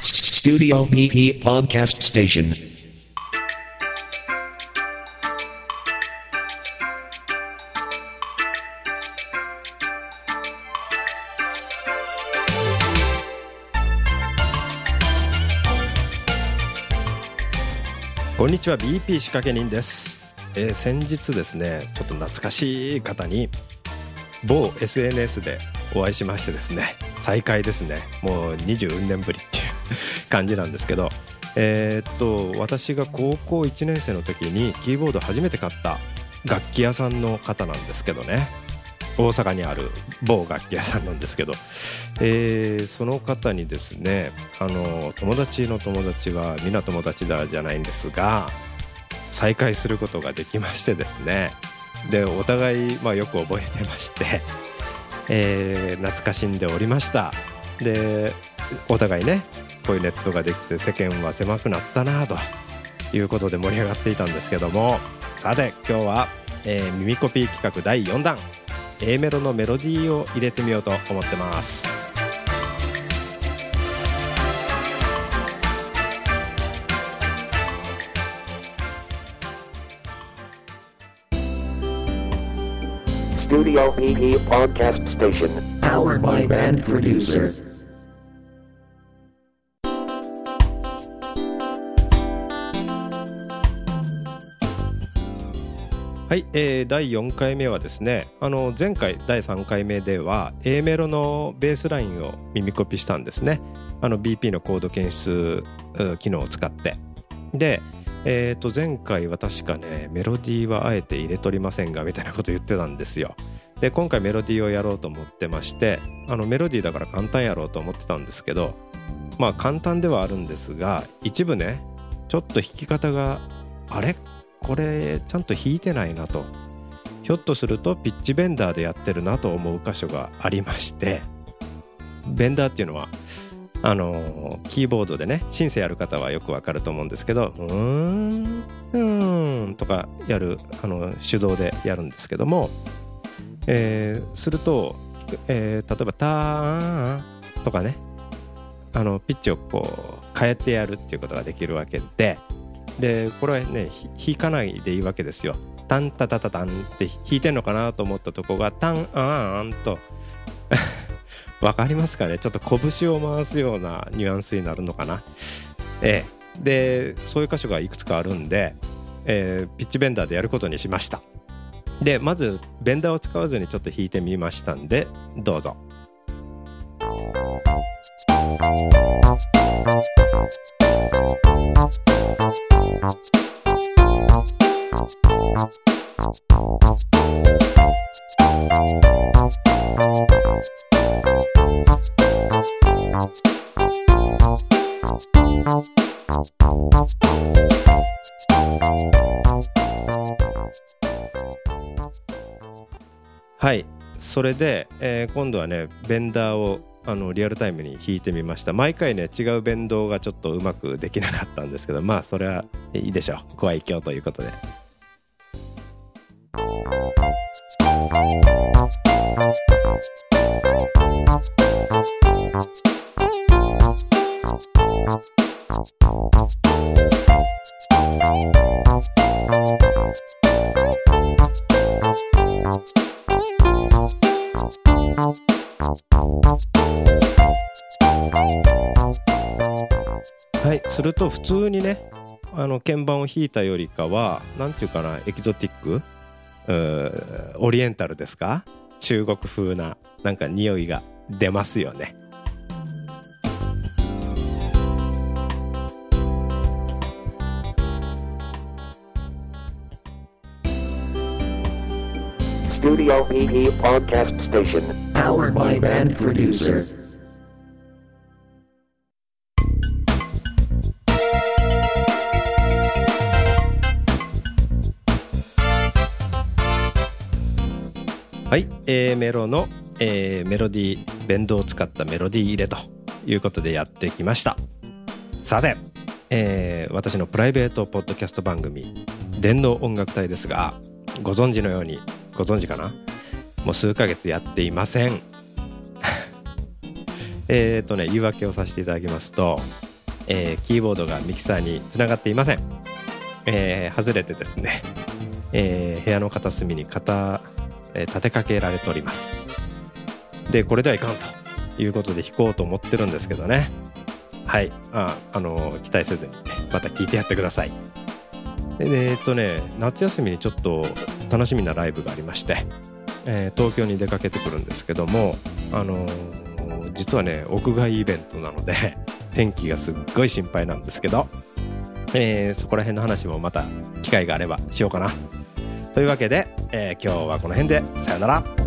Studio PP Podcast Station. こんにちは BP 仕掛け人です、えー先日ですねちょっと懐かしい方に某 SNS でお会いしましてですね再会ですね。もう20年ぶりっていう感じなんですけど。えーっと私が高校1年生の時にキーボード初めて買った楽器屋さんの方なんですけどね。大阪にある某楽器屋さんなんですけど、えーその方にですねあの友達の友達は皆友達だじゃないんですが再会することができましてですね。でお互い、まあ、よく覚えてまして、えー懐かしんでおりました。でお互いねこういうネットができて世間は狭くなったなということで盛り上がっていたんですけども。さて今日は、えー耳コピー企画第4弾。A メロのメロディーを入れてみようと思ってます。Studio Podcast Station. Powered by Band Producer. はい、えー第4回目はですねあの前回第3回目では A メロのベースラインを耳コピしたんですねあの BP のコード検出う機能を使ってで、えー、と前回は確かねメロディーはあえて入れとりませんがみたいなこと言ってたんですよ。で今回メロディーをやろうと思ってましてあのメロディーだから簡単やろうと思ってたんですけどまあ簡単ではあるんですが一部ねちょっと弾き方があれ？これちゃんと弾いてないなと。ひょっとするとピッチベンダーでやってるなと思う箇所がありましてベンダーっていうのはあのキーボードでねシンセやる方はよくわかると思うんですけどうーんうーんとかやるあの手動でやるんですけども、えーすると、えー例えば「ターン」とかねあのピッチをこう変えてやるっていうことができるわけででこれはね弾かないでいいわけですよ。タンタタタタンって弾いてんのかなと思ったとこがタンアーンとわかりますかね？ちょっと拳を回すようなニュアンスになるのかな？ええ、でそういう箇所がいくつかあるんで、えーピッチベンダーでやることにしました。でまずベンダーを使わずにちょっと弾いてみましたんでどうぞ。はい。それで、えー今度はねベンダーをあのリアルタイムに弾いてみました。毎回ね違うベンドがちょっとうまくできなかったんですけどまあそれはいいでしょう。ご愛嬌ということで。はいすると普通にねあの鍵盤を弾いたよりかはなんていうかなエキゾティックオリエンタルですか？中国風ななんか匂いが出ますよね Studio PP Podcast Station. Powered by Band Producer. A メロの、えーメロディーベンドを使ったメロディー入れということでやってきました。さて、えー私のプライベートポッドキャスト番組「電脳音楽隊」ですがご存知のようにご存知かな？もう数ヶ月やっていません。えっ、とね言い訳をさせていただきますと、えーキーボードがミキサーにつながっていません、えー外れてですね、えー部屋の片隅に肩、え立てかけられております。でこれではいかんということで弾こうと思ってるんですけどね。はい。ああの期待せずにねまた聞いてやってください。でえっ、とね夏休みにちょっと楽しみなライブがありまして、えー東京に出かけてくるんですけどもあの実はね屋外イベントなので 天気がすっごい心配なんですけど、えーそこら辺の話もまた機会があればしようかな。というわけで、え今日はこの辺で。さよなら。